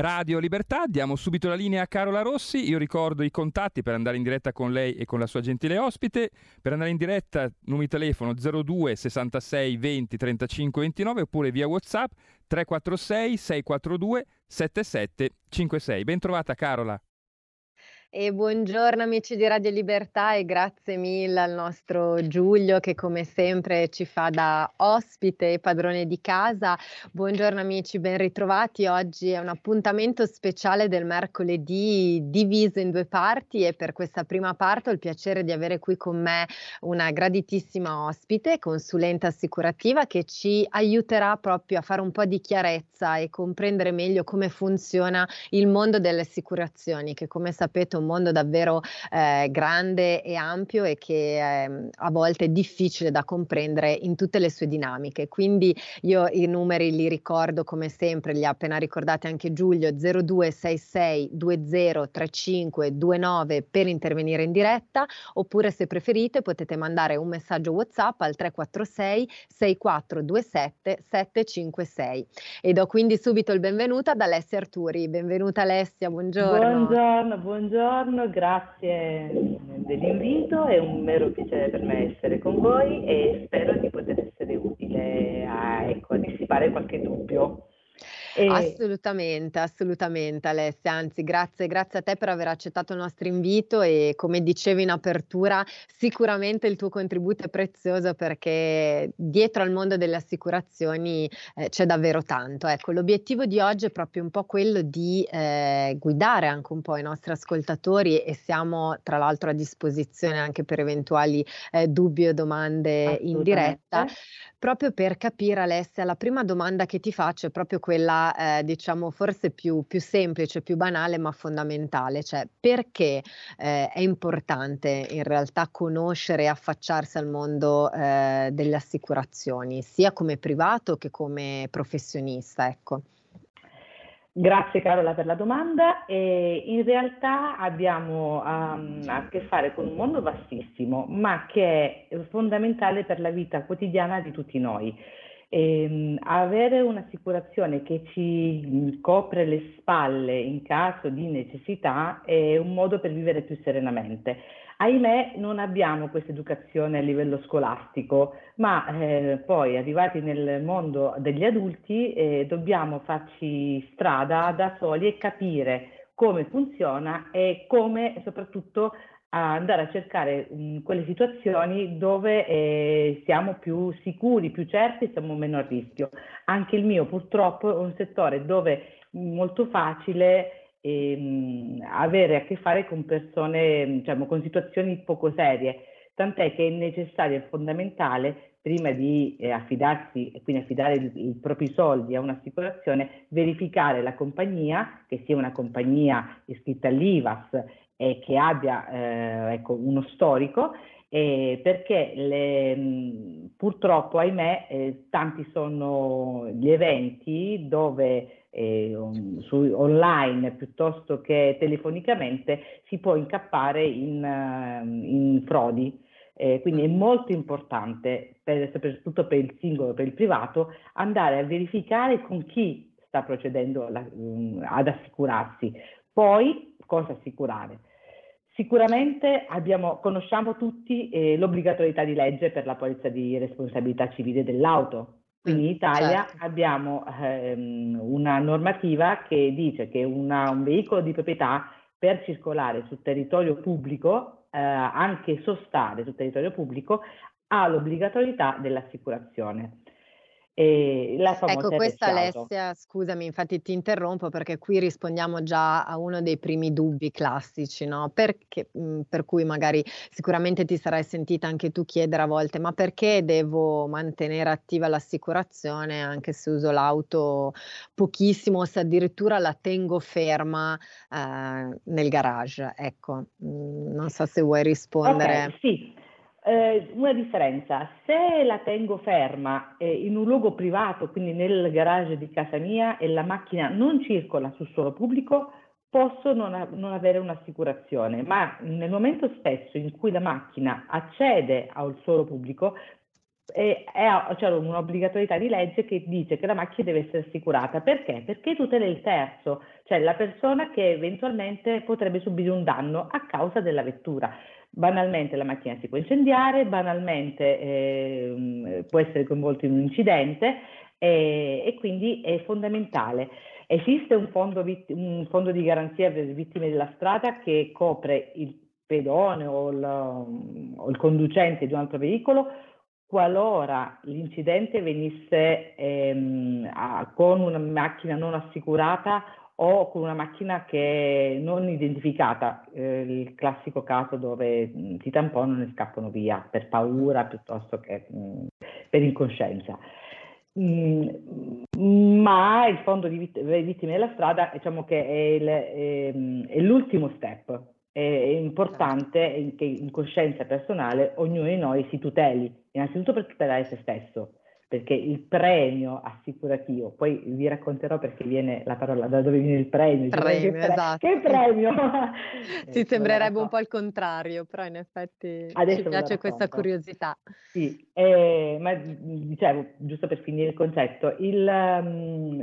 Radio Libertà, diamo subito la linea a Carola Rossi, io ricordo i contatti per andare in diretta con lei e con la sua gentile ospite, per andare in diretta numero di telefono 02 66 20 35 29 oppure via Whatsapp 346 642 7756. Ben trovata Carola. E buongiorno amici di Radio Libertà e grazie mille al nostro Giulio che come sempre ci fa da ospite e padrone di casa. Buongiorno amici, ben ritrovati. Oggi è un appuntamento speciale del mercoledì diviso in due parti e per questa prima parte ho il piacere di avere qui con me una graditissima ospite, consulente assicurativa che ci aiuterà proprio a fare un po' di chiarezza e comprendere meglio come funziona il mondo delle assicurazioni che come sapete un mondo davvero eh, grande e ampio e che eh, a volte è difficile da comprendere in tutte le sue dinamiche. Quindi io i numeri li ricordo come sempre, li ha appena ricordati anche Giulio 0266 203529 per intervenire in diretta oppure se preferite potete mandare un messaggio WhatsApp al 346 6427 756 e do quindi subito il benvenuto ad Alessia Arturi. Benvenuta Alessia, buongiorno. Buongiorno, buongiorno buongiorno, grazie dell'invito, è un vero piacere per me essere con voi e spero di poter essere utile a, ecco, dissipare qualche dubbio. E... Assolutamente, assolutamente Alessia, anzi grazie, grazie a te per aver accettato il nostro invito e come dicevi in apertura sicuramente il tuo contributo è prezioso perché dietro al mondo delle assicurazioni eh, c'è davvero tanto. Ecco, l'obiettivo di oggi è proprio un po' quello di eh, guidare anche un po' i nostri ascoltatori e siamo tra l'altro a disposizione anche per eventuali eh, dubbi o domande in diretta, proprio per capire Alessia, la prima domanda che ti faccio è proprio quella eh, diciamo forse più, più, semplice, più banale, ma fondamentale, cioè perché eh, è importante in realtà conoscere e affacciarsi al mondo eh, delle assicurazioni, sia come privato che come professionista, ecco. Grazie Carola per la domanda. E in realtà abbiamo um, a che fare con un mondo vastissimo, ma che è fondamentale per la vita quotidiana di tutti noi. Ehm, avere un'assicurazione che ci copre le spalle in caso di necessità è un modo per vivere più serenamente. Ahimè, non abbiamo questa educazione a livello scolastico, ma eh, poi arrivati nel mondo degli adulti eh, dobbiamo farci strada da soli e capire come funziona e come soprattutto andare a cercare mh, quelle situazioni dove eh, siamo più sicuri, più certi, siamo meno a rischio. Anche il mio purtroppo è un settore dove è molto facile ehm, avere a che fare con persone, diciamo, con situazioni poco serie, tant'è che è necessario e fondamentale prima di eh, affidarsi e quindi affidare il, i propri soldi a un'assicurazione, verificare la compagnia, che sia una compagnia iscritta all'IVAS e che abbia eh, ecco, uno storico, eh, perché le, purtroppo, ahimè, eh, tanti sono gli eventi dove eh, online piuttosto che telefonicamente si può incappare in, in frodi. Eh, quindi è molto importante, per, soprattutto per il singolo, per il privato, andare a verificare con chi sta procedendo la, um, ad assicurarsi. Poi cosa assicurare? Sicuramente abbiamo, conosciamo tutti eh, l'obbligatorietà di legge per la polizza di responsabilità civile dell'auto. Quindi in Italia certo. abbiamo ehm, una normativa che dice che una, un veicolo di proprietà per circolare sul territorio pubblico, eh, anche sostare sul territorio pubblico, ha l'obbligatorietà dell'assicurazione. E la ecco, questa Alessia, scusami, infatti ti interrompo perché qui rispondiamo già a uno dei primi dubbi classici, no? Perché, mh, per cui magari sicuramente ti sarai sentita anche tu chiedere a volte, ma perché devo mantenere attiva l'assicurazione anche se uso l'auto pochissimo o se addirittura la tengo ferma eh, nel garage? Ecco, mh, non so se vuoi rispondere. Okay, sì. Eh, una differenza, se la tengo ferma eh, in un luogo privato, quindi nel garage di casa mia e la macchina non circola sul suolo pubblico, posso non, non, avere un'assicurazione, ma nel momento stesso in cui la macchina accede al suolo pubblico, è, c'è un'obbligatorietà di legge che dice che la macchina deve essere assicurata. Perché? Perché tutela il terzo, cioè la persona che eventualmente potrebbe subire un danno a causa della vettura. Banalmente la macchina si può incendiare, banalmente eh, può essere coinvolto in un incidente eh, e quindi è fondamentale. Esiste un fondo, un fondo, di garanzia per le vittime della strada che copre il pedone o il, o il conducente di un altro veicolo qualora l'incidente venisse ehm, a, con una macchina non assicurata o con una macchina che non identificata, eh, il classico caso dove mh, si tamponano e scappano via per paura piuttosto che mh, per incoscienza. Mm, ma il fondo di vittime della strada diciamo che è, il, è, è l'ultimo step, è importante che in coscienza personale ognuno di noi si tuteli, innanzitutto per tutelare se stesso, perché il premio assicurativo, poi vi racconterò perché viene la parola da dove viene il premio. premio pre- esatto. che premio! Ti sembrerebbe un po' il contrario, però in effetti Adesso ci piace questa curiosità. Sì, eh, ma dicevo, giusto per finire il concetto, il, um,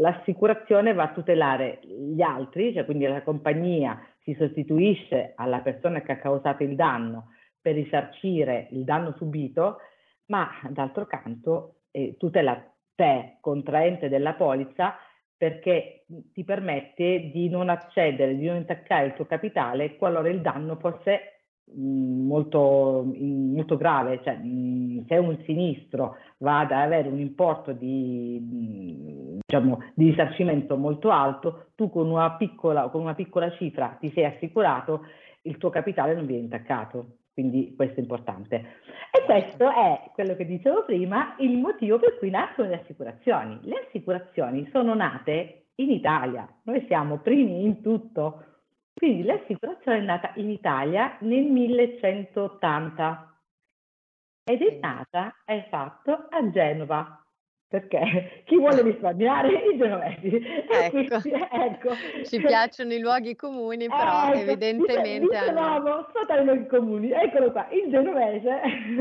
l'assicurazione va a tutelare gli altri, cioè quindi la compagnia si sostituisce alla persona che ha causato il danno per risarcire il danno subito, ma d'altro canto eh, tutela te, contraente della polizza, perché ti permette di non accedere, di non intaccare il tuo capitale qualora il danno fosse molto, mh, molto, grave, cioè mh, se un sinistro va ad avere un importo di, diciamo, di risarcimento molto alto, tu con una, piccola, con una piccola cifra ti sei assicurato, il tuo capitale non viene intaccato. Quindi questo è importante. E questo è quello che dicevo prima, il motivo per cui nascono le assicurazioni. Le assicurazioni sono nate in Italia, noi siamo primi in tutto. Quindi l'assicurazione è nata in Italia nel 1180 ed è nata, esatto, a Genova perché chi vuole risparmiare i genovesi. Ecco. Quindi, ecco. Ci piacciono i luoghi comuni, però ecco, evidentemente hanno... sotto i luoghi comuni. Eccolo qua, il genovese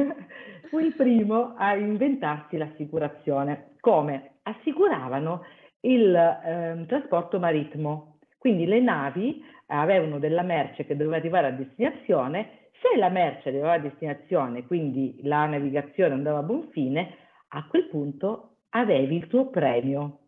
fu il primo a inventarsi l'assicurazione. Come? Assicuravano il eh, trasporto marittimo. Quindi le navi avevano della merce che doveva arrivare a destinazione, se la merce arrivava a destinazione, quindi la navigazione andava a buon fine, a quel punto avevi il tuo premio.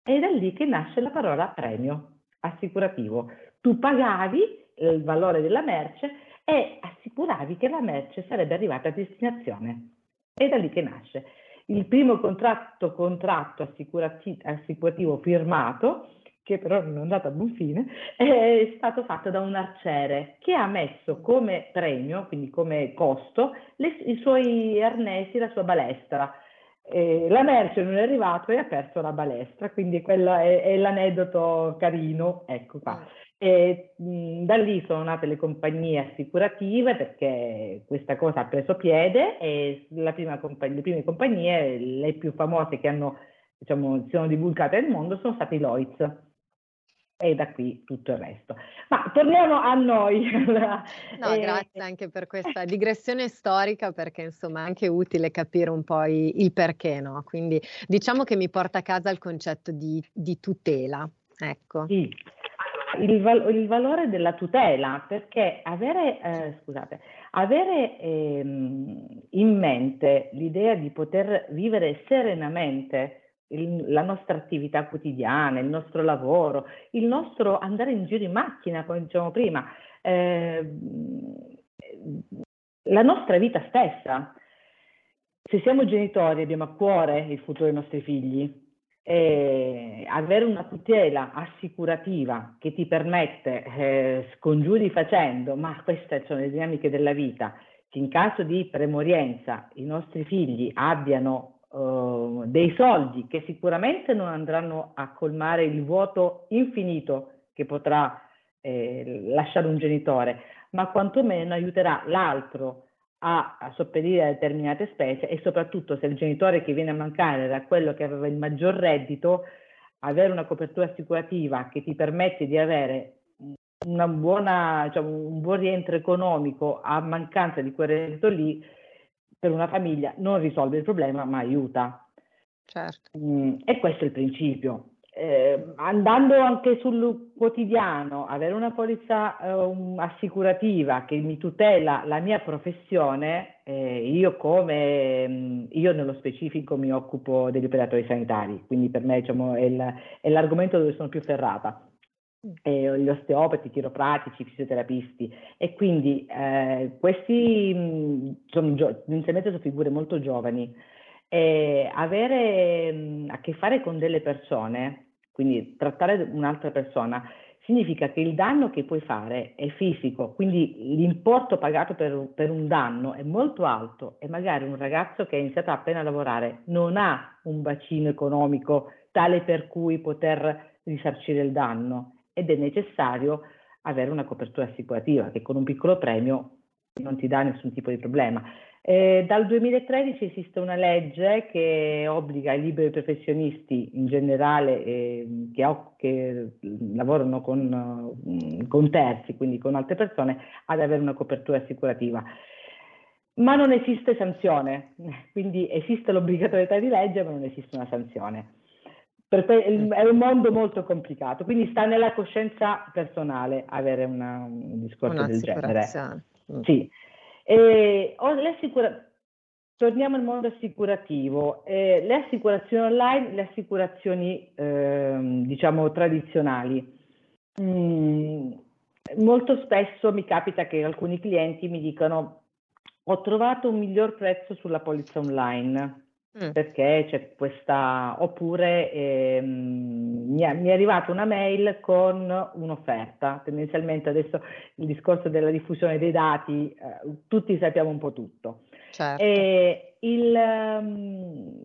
È da lì che nasce la parola premio assicurativo. Tu pagavi il valore della merce e assicuravi che la merce sarebbe arrivata a destinazione. È da lì che nasce. Il primo contratto, contratto assicurati- assicurativo firmato, che però non è andato a buon fine, è stato fatto da un arciere che ha messo come premio, quindi come costo, le, i suoi arnesi, la sua balestra eh, la merce non è arrivata e ha perso la balestra, quindi quello è, è l'aneddoto carino, ecco qua. Mm. E, mh, da lì sono nate le compagnie assicurative perché questa cosa ha preso piede e compagnia, le prime compagnie, le più famose che hanno, diciamo, si sono divulgate nel mondo sono state i Lloyds e da qui tutto il resto. Ma torniamo a noi. no, eh, grazie anche per questa digressione storica perché insomma è anche utile capire un po' i, il perché, no? Quindi diciamo che mi porta a casa il concetto di, di tutela. Ecco. Sì. Il, val- il, valore della tutela, perché avere, eh, scusate, avere ehm, in mente l'idea di poter vivere serenamente il, la nostra attività quotidiana, il nostro lavoro, il nostro andare in giro in macchina, come dicevamo prima, eh, la nostra vita stessa. Se siamo genitori abbiamo a cuore il futuro dei nostri figli, eh, avere una tutela assicurativa che ti permette, eh, scongiuri facendo, ma queste sono le dinamiche della vita, che in caso di premorienza i nostri figli abbiano uh, dei soldi che sicuramente non andranno a colmare il vuoto infinito che potrà eh, lasciare un genitore, ma quantomeno aiuterà l'altro a, a sopperire a determinate spese e soprattutto se il genitore che viene a mancare era quello che aveva il maggior reddito, avere una copertura assicurativa che ti permette di avere buona, diciamo, un buon rientro economico a mancanza di quel reddito lì, per una famiglia non risolve il problema, ma aiuta. Certo. Mm, e questo è il principio. Eh, andando anche sul quotidiano, avere una polizza eh, assicurativa che mi tutela la mia professione, eh, io come mm, io nello specifico mi occupo degli operatori sanitari, quindi per me diciamo, è, il, è l'argomento dove sono più ferrata. Eh, gli osteopati, chiropratici, fisioterapisti. E quindi eh, questi mh, mm, sono inizialmente sono figure molto giovani. E avere mh, a che fare con delle persone quindi trattare un'altra persona significa che il danno che puoi fare è fisico, quindi l'importo pagato per, per, un danno è molto alto e magari un ragazzo che ha iniziato appena a lavorare non ha un bacino economico tale per cui poter risarcire il danno ed è necessario avere una copertura assicurativa che con un piccolo premio non ti dà nessun tipo di problema. Eh, dal 2013 esiste una legge che obbliga i liberi professionisti in generale eh, che, ho, che, lavorano con, con, terzi, quindi con altre persone, ad avere una copertura assicurativa. Ma non esiste sanzione, quindi esiste l'obbligatorietà di legge, ma non esiste una sanzione. Que- è un mondo molto complicato, quindi sta nella coscienza personale avere una, un discorso del genere. Mm. Sì. Eh, le assicura- Torniamo al mondo assicurativo. Eh, le assicurazioni online, le assicurazioni eh, diciamo tradizionali. Mm, molto spesso mi capita che alcuni clienti mi dicano ho trovato un miglior prezzo sulla polizza online mm. perché c'è questa oppure ehm, mi, è, mi, è, arrivata una mail con un'offerta tendenzialmente adesso il discorso della diffusione dei dati eh, tutti sappiamo un po' tutto certo. e il, um,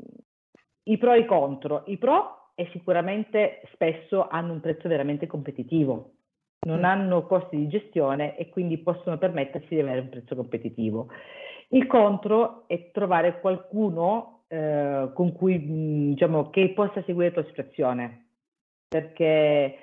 i pro e i contro i pro è sicuramente spesso hanno un prezzo veramente competitivo non mm. hanno costi di gestione e quindi possono permettersi di avere un prezzo competitivo. Il contro è trovare qualcuno eh, con cui, mh, diciamo, che possa seguire la tua situazione. Perché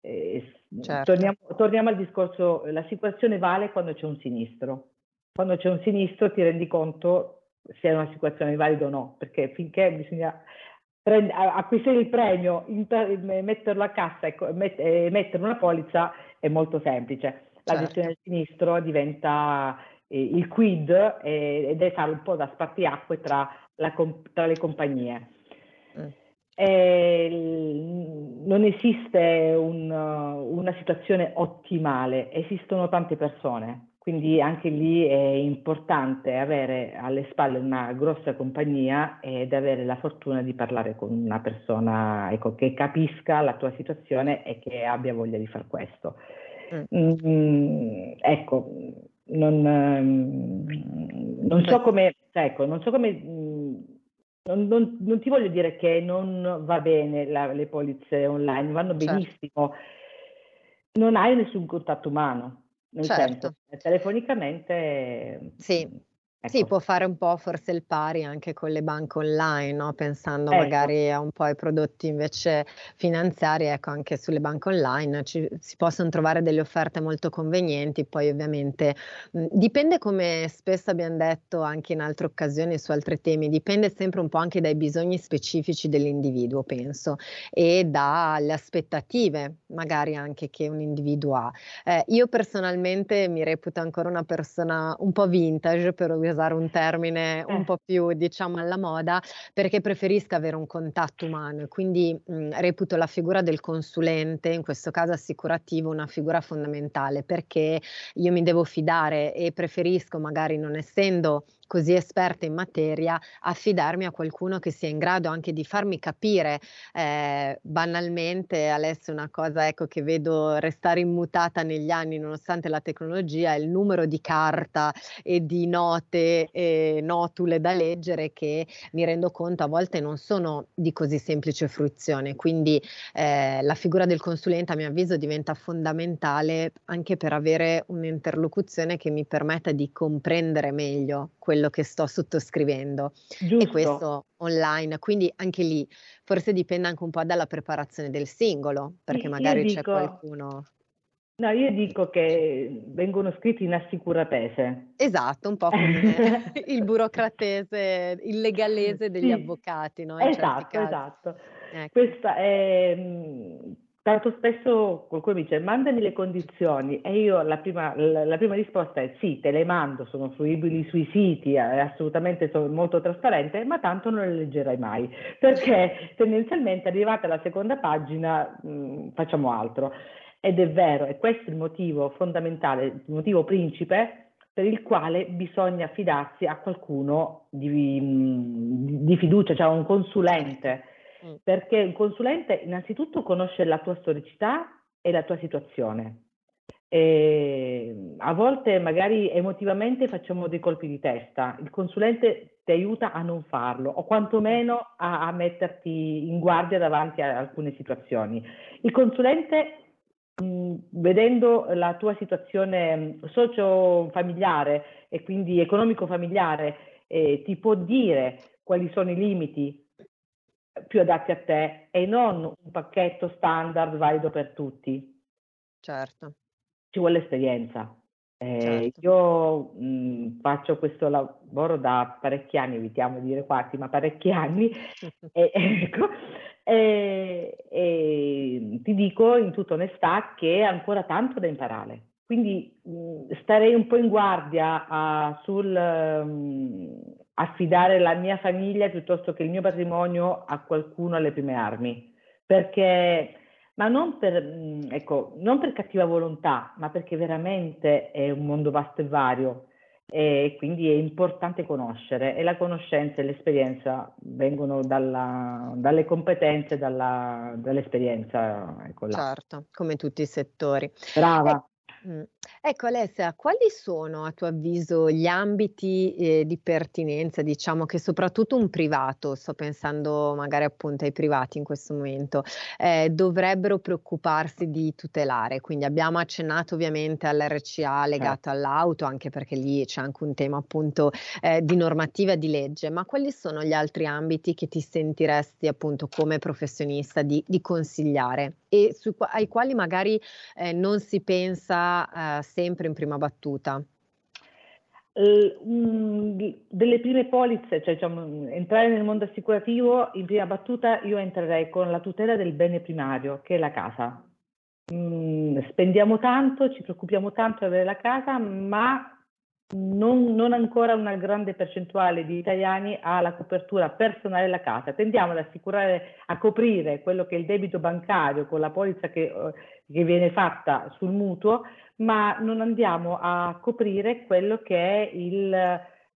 eh, certo. torniamo, torniamo, al discorso, l'assicurazione vale quando c'è un sinistro. Quando c'è un sinistro ti rendi conto se è un'assicurazione valida o no, perché finché bisogna prend- acquistare il premio, inter- metterlo a cassa e, met- e mettere una polizza è molto semplice. La certo. gestione del sinistro diventa eh, il quid eh, ed è fare un po' da spartiacque tra comp- tra le compagnie. Mm. Eh, non esiste un, una situazione ottimale, esistono tante persone, quindi anche lì è importante avere alle spalle una grossa compagnia ed avere la fortuna di parlare con una persona ecco, che capisca la tua situazione e che abbia voglia di fare questo. Mm. Mm, ecco, non, ehm, non, so come, ecco, non so come non, non, non, ti voglio dire che non va bene la, le polizze online, vanno certo. benissimo. Non hai nessun contatto umano, nel certo. senso, telefonicamente sì. Ecco. Sì, può fare un po' forse il pari anche con le banche online, no? pensando ecco. magari a un po' ai prodotti invece finanziari, ecco anche sulle banche online ci, si possono trovare delle offerte molto convenienti, poi ovviamente mh, dipende come spesso abbiamo detto anche in altre occasioni su altri temi, dipende sempre un po' anche dai bisogni specifici dell'individuo, penso, e dalle aspettative magari anche che un individuo ha. Eh, io personalmente mi reputo ancora una persona un po' vintage per usare un termine un eh. po' più diciamo alla moda, perché preferisco avere un contatto umano e quindi mh, reputo la figura del consulente, in questo caso assicurativo, una figura fondamentale perché io mi devo fidare e preferisco magari non essendo così esperta in materia, affidarmi a qualcuno che sia in grado anche di farmi capire eh, banalmente, Alessio, una cosa ecco, che vedo restare immutata negli anni nonostante la tecnologia, è il numero di carta e di note e notule da leggere che mi rendo conto a volte non sono di così semplice fruizione. Quindi eh, la figura del consulente a mio avviso diventa fondamentale anche per avere un'interlocuzione che mi permetta di comprendere meglio quello quello che sto sottoscrivendo. Giusto. E questo online, quindi anche lì forse dipende anche un po' dalla preparazione del singolo, perché magari dico, c'è qualcuno. No, io dico che vengono scritti in assicuratese. Esatto, un po' come il burocratese, il legalese degli sì, avvocati, no? In esatto, esatto. Ecco. Questa è, tanto spesso qualcuno mi dice mandami le condizioni e io la prima, la, la prima risposta è sì, te le mando, sono fruibili sui siti, è assolutamente sono molto trasparente, ma tanto non le leggerai mai, perché tendenzialmente arrivata alla seconda pagina mh, facciamo altro. Ed è vero, e questo è il motivo fondamentale, il motivo principe per il quale bisogna affidarsi a qualcuno di, di fiducia, cioè a un consulente, mm. perché il consulente innanzitutto conosce la tua storicità e la tua situazione. E a volte magari emotivamente facciamo dei colpi di testa, il consulente ti aiuta a non farlo o quantomeno a, a metterti in guardia davanti a alcune situazioni. Il consulente vedendo la tua situazione socio-familiare e quindi economico-familiare, eh, ti può dire quali sono i limiti più adatti a te e non un pacchetto standard valido per tutti. Certo. Ci vuole esperienza. Eh, certo. Io mh, faccio questo lavoro da parecchi anni, evitiamo di dire quasi, ma parecchi anni, e, ecco, e, e ti dico in tutta onestà che è ancora tanto da imparare. Quindi mh, starei un po' in guardia a, sul um, affidare la mia famiglia piuttosto che il mio patrimonio a qualcuno alle prime armi, perché ma non per, ecco, non per cattiva volontà, ma perché veramente è un mondo vasto e vario e quindi è importante conoscere e la conoscenza e l'esperienza vengono dalla, dalle competenze, dalla, dall'esperienza. Ecco certo, come tutti i settori. Brava. Eh, Ecco Alessia, quali sono a tuo avviso gli ambiti eh, di pertinenza, diciamo che soprattutto un privato, sto pensando magari appunto ai privati in questo momento, eh, dovrebbero preoccuparsi di tutelare? Quindi abbiamo accennato ovviamente all'RCA legato certo. all'auto, anche perché lì c'è anche un tema appunto eh, di normativa di legge, ma quali sono gli altri ambiti che ti sentiresti appunto come professionista di, di consigliare e su, ai quali magari eh, non si pensa eh, sempre in prima battuta? Uh, delle prime polizze, cioè diciamo, entrare nel mondo assicurativo, in prima battuta io entrerei con la tutela del bene primario, che è la casa. Mm, spendiamo tanto, ci preoccupiamo tanto di avere la casa, ma non, non, ancora una grande percentuale di italiani ha la copertura personale della casa. Tendiamo ad assicurare, a coprire quello che è il debito bancario con la polizza che, eh, che viene fatta sul mutuo, ma non andiamo a coprire quello che è il,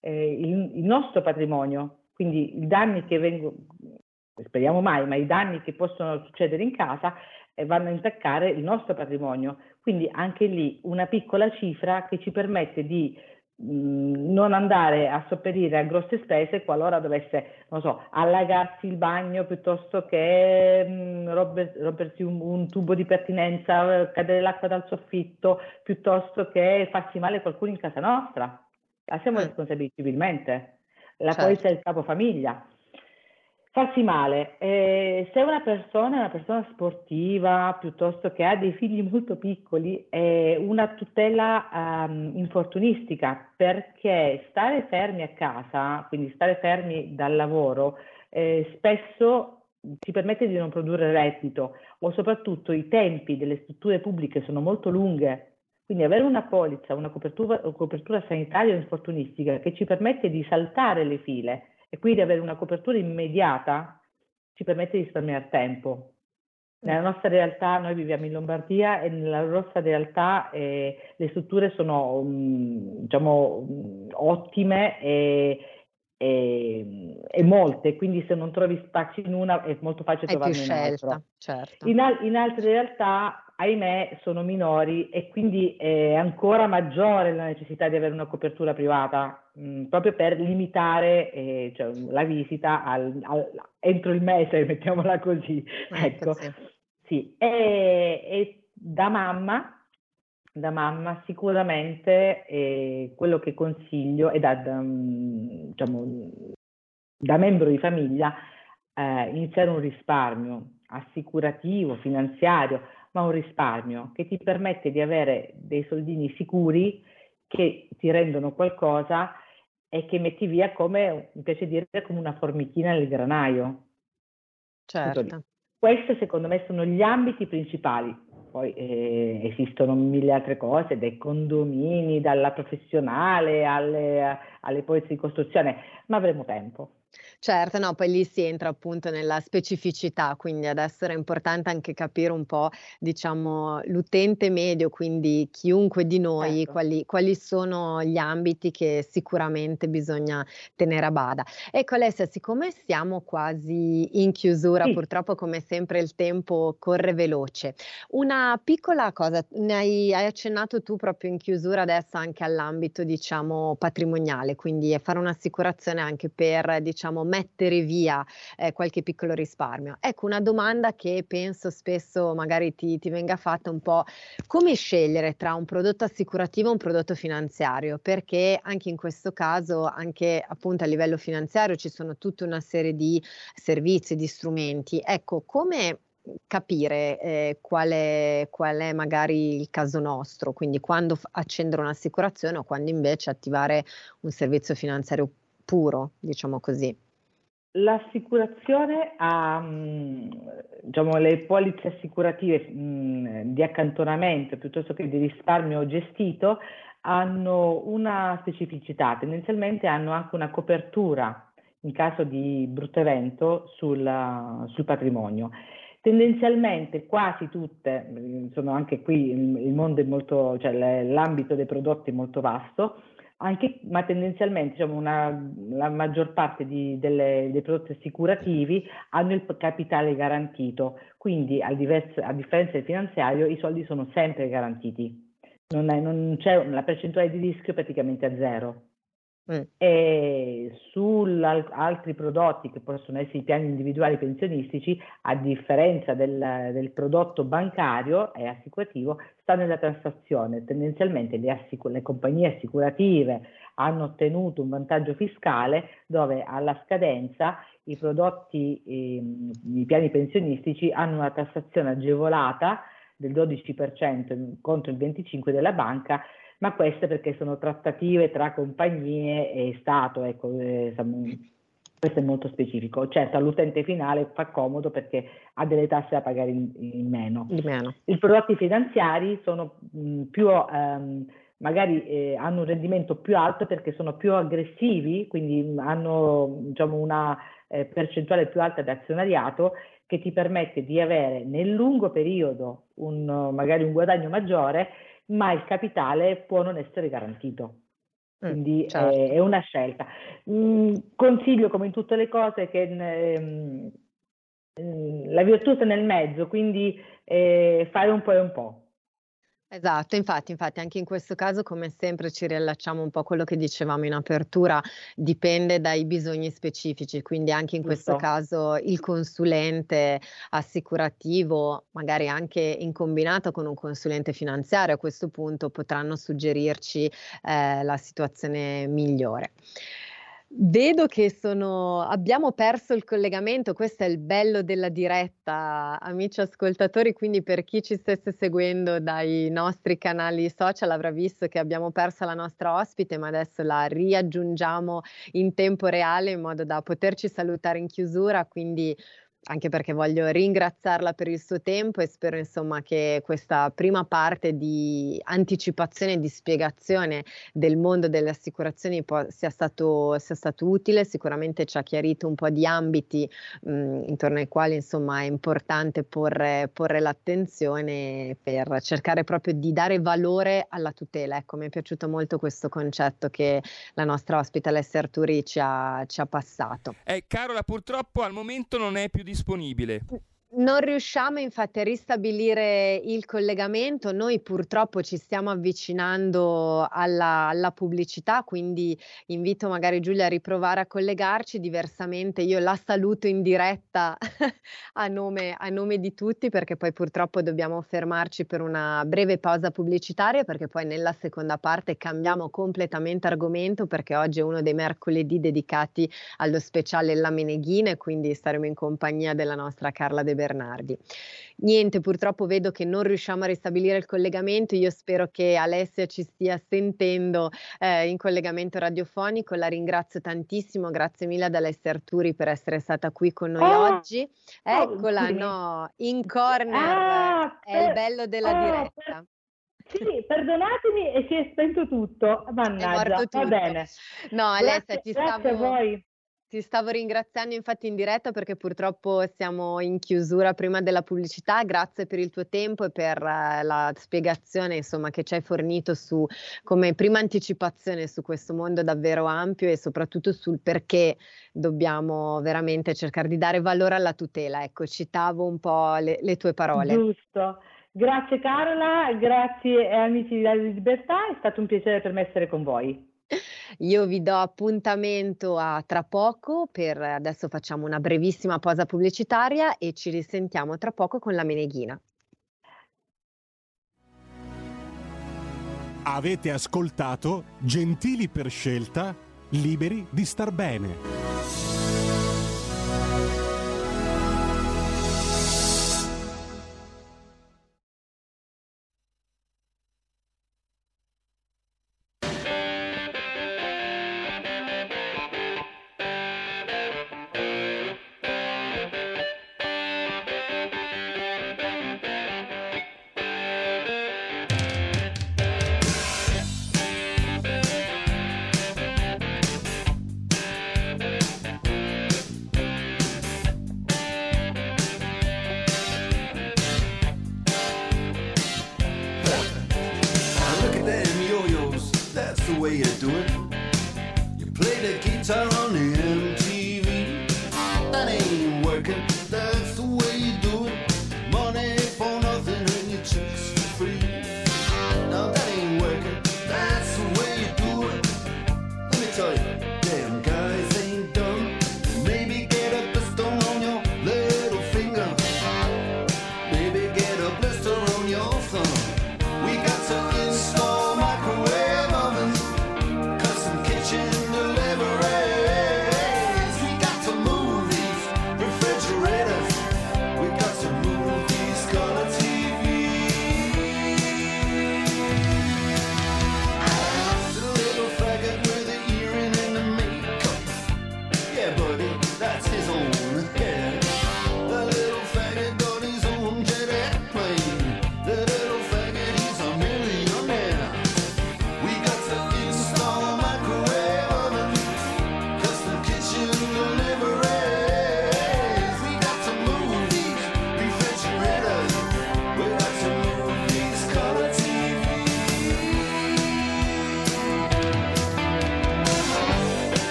eh, il, il nostro patrimonio. Quindi i danni che vengono, speriamo mai, ma i danni che possono succedere in casa eh, vanno a intaccare il nostro patrimonio. Quindi anche lì una piccola cifra che ci permette di non andare a sopperire a grosse spese qualora dovesse, non so, allagarsi il bagno piuttosto che mh, rompersi un, un, tubo di pertinenza, cadere l'acqua dal soffitto, piuttosto che farsi male qualcuno in casa nostra. La siamo mm. responsabili civilmente. La certo. polizia è il capofamiglia. Farsi male. Eh, se una persona è una persona sportiva piuttosto che ha dei figli molto piccoli, è una tutela um, infortunistica perché stare fermi a casa, quindi stare fermi dal lavoro, eh, spesso ci permette di non produrre reddito o soprattutto i tempi delle strutture pubbliche sono molto lunghe. Quindi avere una polizza, una copertura, copertura sanitaria infortunistica che ci permette di saltare le file e quindi avere una copertura immediata ci permette di risparmiare tempo. Nella nostra realtà, noi viviamo in Lombardia e nella nostra realtà eh, le strutture sono um, diciamo, um, ottime e, e, e, molte, quindi se non trovi spazio in una è molto facile trovarne un'altra. Certo. In, al- in altre realtà ahimè, sono minori e quindi è ancora maggiore la necessità di avere una copertura privata, mh, mm, proprio per limitare eh, cioè, la visita al, al, entro il mese, mettiamola così. Ecco, ecco. sì. E, e, da mamma da mamma sicuramente eh, quello che consiglio è da, da, diciamo, da membro di famiglia eh, iniziare un risparmio assicurativo, finanziario, ma un risparmio che ti permette di avere dei soldini sicuri che ti rendono qualcosa e che metti via come, mi piace dire, come una formichina nel granaio. Certo. Questi secondo me sono gli ambiti principali poi eh, esistono mille altre cose, dai condomini, dalla professionale alle, alle polizze di costruzione, ma avremo tempo. Certo, no, poi lì si entra appunto nella specificità, quindi adesso era importante anche capire un po', diciamo, l'utente medio, quindi chiunque di noi, certo. quali, quali, sono gli ambiti che sicuramente bisogna tenere a bada. Ecco Alessia, siccome siamo quasi in chiusura, sì. purtroppo come sempre il tempo corre veloce, una piccola cosa, ne hai, hai accennato tu proprio in chiusura adesso anche all'ambito, diciamo, patrimoniale, quindi fare un'assicurazione anche per, diciamo, diciamo, mettere via eh, qualche piccolo risparmio. Ecco, una domanda che penso spesso magari ti, ti venga fatta un po', come scegliere tra un prodotto assicurativo e un prodotto finanziario? Perché anche in questo caso, anche appunto a livello finanziario, ci sono tutta una serie di servizi, di strumenti. Ecco, come capire eh, qual, è, qual, è, magari il caso nostro, quindi quando f- accendere un'assicurazione o quando invece attivare un servizio finanziario puro, diciamo così. L'assicurazione ha, diciamo, le polizze assicurative di accantonamento piuttosto che di risparmio gestito hanno una specificità, tendenzialmente hanno anche una copertura in caso di brutto evento sul, sul patrimonio. Tendenzialmente quasi tutte, insomma anche qui il mondo è molto, cioè l'ambito dei prodotti è molto vasto, anche, ma tendenzialmente diciamo, una, la maggior parte di, delle, dei prodotti assicurativi hanno il capitale garantito, quindi a, diverso, a differenza del finanziario i soldi sono sempre garantiti, non, è, non la percentuale di rischio praticamente a zero. Mm. E su altri prodotti che possono essere i piani individuali pensionistici, a differenza del, del prodotto bancario e assicurativo, sta nella transazione. Tendenzialmente le, assicur- le compagnie assicurative hanno ottenuto un vantaggio fiscale dove alla scadenza i prodotti, ehm, i piani pensionistici hanno una tassazione agevolata del 12% contro il 25% della banca ma queste perché sono trattative tra compagnie e Stato, ecco, eh, questo è molto specifico. Certo, all'utente finale fa comodo perché ha delle tasse da pagare in, in meno. In meno. I prodotti finanziari sono mh, più, ehm, magari eh, hanno un rendimento più alto perché sono più aggressivi, quindi hanno diciamo, una eh, percentuale più alta di azionariato che ti permette di avere nel lungo periodo un, magari un guadagno maggiore ma il capitale può non essere garantito. Mm, Quindi mm, certo. è, è, una scelta. Mm, consiglio, come in tutte le cose, che ehm, mm, la virtù sta nel mezzo, quindi eh, fare un po' e un po'. Esatto, infatti, infatti anche in questo caso come sempre ci riallacciamo un po' a quello che dicevamo in apertura, dipende dai bisogni specifici, quindi anche in questo Giusto. caso il consulente assicurativo, magari anche in combinato con un consulente finanziario, a questo punto potranno suggerirci eh, la situazione migliore. Vedo che sono, abbiamo perso il collegamento, questo è il bello della diretta, amici ascoltatori, quindi per chi ci stesse seguendo dai nostri canali social avrà visto che abbiamo perso la nostra ospite, ma adesso la riaggiungiamo in tempo reale in modo da poterci salutare in chiusura, quindi anche perché voglio ringraziarla per il suo tempo e spero insomma che questa prima parte di anticipazione e di spiegazione del mondo delle assicurazioni po- sia, stato, sia stato utile, sicuramente ci ha chiarito un po' di ambiti mh, intorno ai quali insomma è importante porre, porre, l'attenzione per cercare proprio di dare valore alla tutela. Ecco, mi è piaciuto molto questo concetto che la nostra ospite Alessia Arturi ci ha, ci ha passato. Eh, Carola, purtroppo al momento non è più disponibile. Non riusciamo infatti a ristabilire il collegamento, noi purtroppo ci stiamo avvicinando alla, alla, pubblicità, quindi invito magari Giulia a riprovare a collegarci, diversamente io la saluto in diretta a, nome, a nome di tutti perché poi purtroppo dobbiamo fermarci per una breve pausa pubblicitaria perché poi nella seconda parte cambiamo completamente argomento perché oggi è uno dei mercoledì dedicati allo speciale La Meneghina e quindi staremo in compagnia della nostra Carla De Bernardi. Niente, purtroppo vedo che non riusciamo a ristabilire il collegamento. Io spero che Alessia ci stia sentendo eh, in collegamento radiofonico. La ringrazio tantissimo. Grazie mille ad Alessia Arturi per essere stata qui con noi oh, oggi. Eccola, oh, no, in corner. Ah, è per... il bello della oh, diretta. Per... Sì, perdonatemi e si è spento tutto. Mannaggia, tutto. va bene. No, Alessia, grazie, ti stavo... Grazie a voi. Ti stavo ringraziando infatti in diretta perché purtroppo siamo in chiusura prima della pubblicità. Grazie per il tuo tempo e per uh, la spiegazione insomma, che ci hai fornito su come prima anticipazione su questo mondo davvero ampio e soprattutto sul perché dobbiamo veramente cercare di dare valore alla tutela. Ecco, citavo un po' le, le tue parole. Giusto. Grazie Carola, grazie amici di Radio Libertà, è stato un piacere per me essere con voi. Io vi do appuntamento a tra poco, per adesso facciamo una brevissima pausa pubblicitaria e ci risentiamo tra poco con la Meneghina. Avete ascoltato Gentili per scelta, liberi di star bene.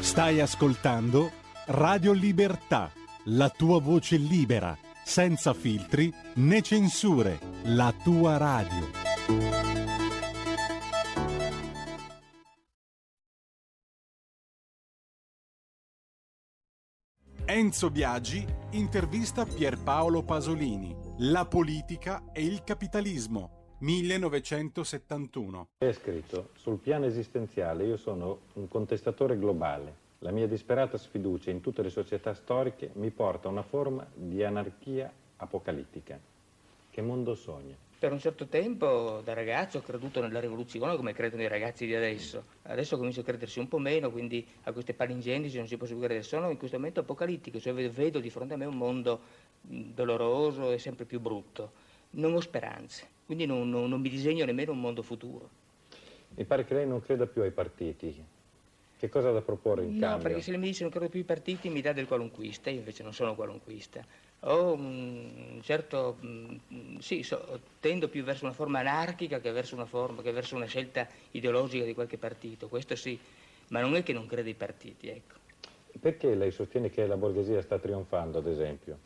Stai ascoltando Radio Libertà, la tua voce libera, senza filtri né censure, la tua radio. Enzo Biagi intervista Pierpaolo Pasolini, La politica e il capitalismo, 1971. È scritto, sul piano esistenziale io sono un contestatore globale. La mia disperata sfiducia in tutte le società storiche mi porta a una forma di anarchia apocalittica. Che mondo sogna? Per un certo tempo da ragazzo ho creduto nella rivoluzione come credono i ragazzi di adesso. Adesso comincio a credersi un po' meno, quindi a queste palingendici non si può più credere. Sono in questo momento apocalittico, cioè vedo di fronte a me un mondo doloroso e sempre più brutto. Non ho speranze, quindi non, non, non mi disegno nemmeno un mondo futuro. Mi pare che lei non creda più ai partiti. Che cosa ha da proporre in no, cambio? No, perché se lei mi dice non credo più ai partiti mi dà del qualunquista, io invece non sono qualunquista ho un certo, sì, so, tendo più verso una forma anarchica che verso una, forma, che verso una scelta ideologica di qualche partito, questo sì, ma non è che non creda ai partiti, ecco. Perché lei sostiene che la borghesia sta trionfando, ad esempio?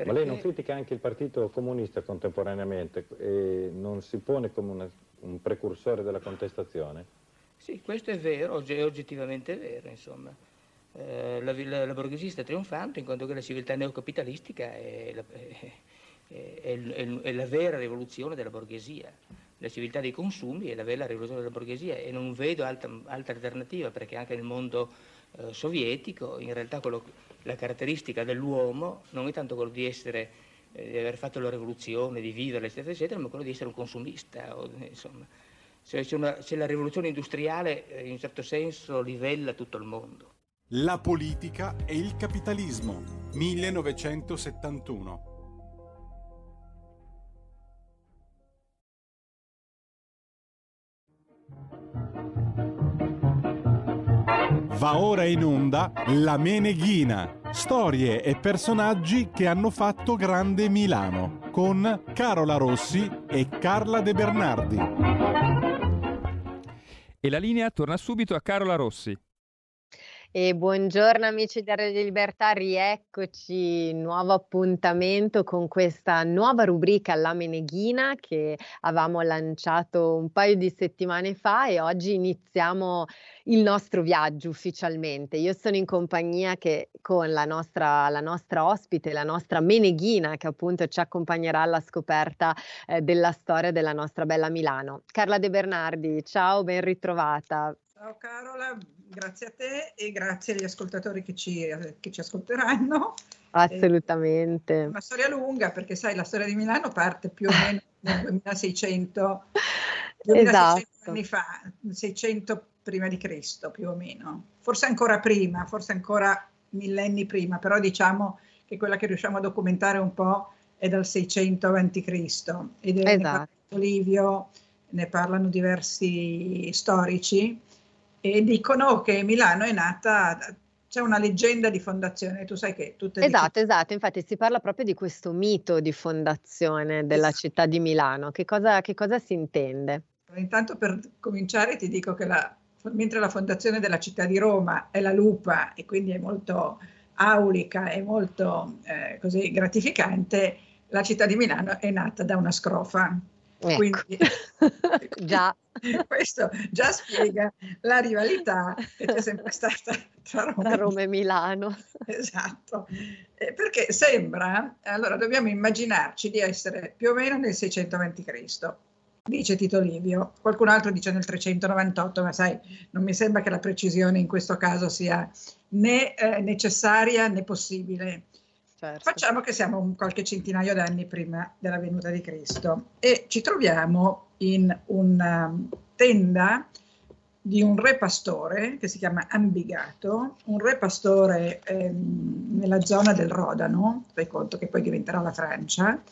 Perché... Ma lei non critica anche il partito comunista contemporaneamente e non si pone come una, un precursore della contestazione? Sì, questo è vero, è oggettivamente vero, insomma. Eh, la, la, la, borghesia sta trionfando in quanto che la civiltà neocapitalistica è la, è, è, è la, vera rivoluzione della borghesia. La civiltà dei consumi è la vera rivoluzione della borghesia e non vedo altra, altra alternativa perché anche nel mondo eh, sovietico in realtà quello, la caratteristica dell'uomo non è tanto quello di essere eh, di aver fatto la rivoluzione, di vivere, eccetera, eccetera, ma quello di essere un consumista. O, insomma, se, se, una, se la rivoluzione industriale eh, in un certo senso livella tutto il mondo. La politica e il capitalismo, 1971. Va ora in onda La Meneghina, storie e personaggi che hanno fatto grande Milano, con Carola Rossi e Carla De Bernardi. E la linea torna subito a Carola Rossi. E buongiorno amici di Radio Libertà, rieccoci, nuovo appuntamento con questa nuova rubrica La Meneghina che avevamo lanciato un paio di settimane fa e oggi iniziamo il nostro viaggio ufficialmente. Io sono in compagnia che, con la nostra, la nostra ospite, la nostra Meneghina che appunto ci accompagnerà alla scoperta eh, della storia della nostra bella Milano. Carla De Bernardi, ciao, ben ritrovata. Ciao Carola, grazie a te e grazie agli ascoltatori che ci, che ci ascolteranno. Assolutamente. È una storia lunga perché sai, la storia di Milano parte più o meno nel 2600, 2600 esatto. anni fa, 600 prima di Cristo più o meno, forse ancora prima, forse ancora millenni prima, però diciamo che quella che riusciamo a documentare un po' è dal 600 avanti Cristo ed è esatto. Livio, ne parlano diversi storici e dicono che Milano è nata, c'è una leggenda di fondazione, tu sai che tutte Esatto, esatto, infatti si parla proprio di questo mito di fondazione della esatto. città di Milano, che cosa, che cosa si intende? Intanto per cominciare ti dico che la, mentre la fondazione della città di Roma è la lupa e quindi è molto aulica e molto eh, così gratificante, la città di Milano è nata da una scrofa. Ecco. Quindi, già. Questo già spiega la rivalità che c'è sempre stata tra Roma, Roma e Milano. Esatto, eh, perché sembra, allora dobbiamo immaginarci di essere più o meno nel 620 Cristo, dice Tito Livio, qualcun altro dice nel 398, ma sai, non mi sembra che la precisione in questo caso sia né eh, necessaria né possibile. Certo. Facciamo che siamo qualche centinaio d'anni prima della venuta di Cristo e ci troviamo in una tenda di un re pastore che si chiama Ambigato, un re pastore ehm, nella zona del Rodano, fai conto che poi diventerà la Francia,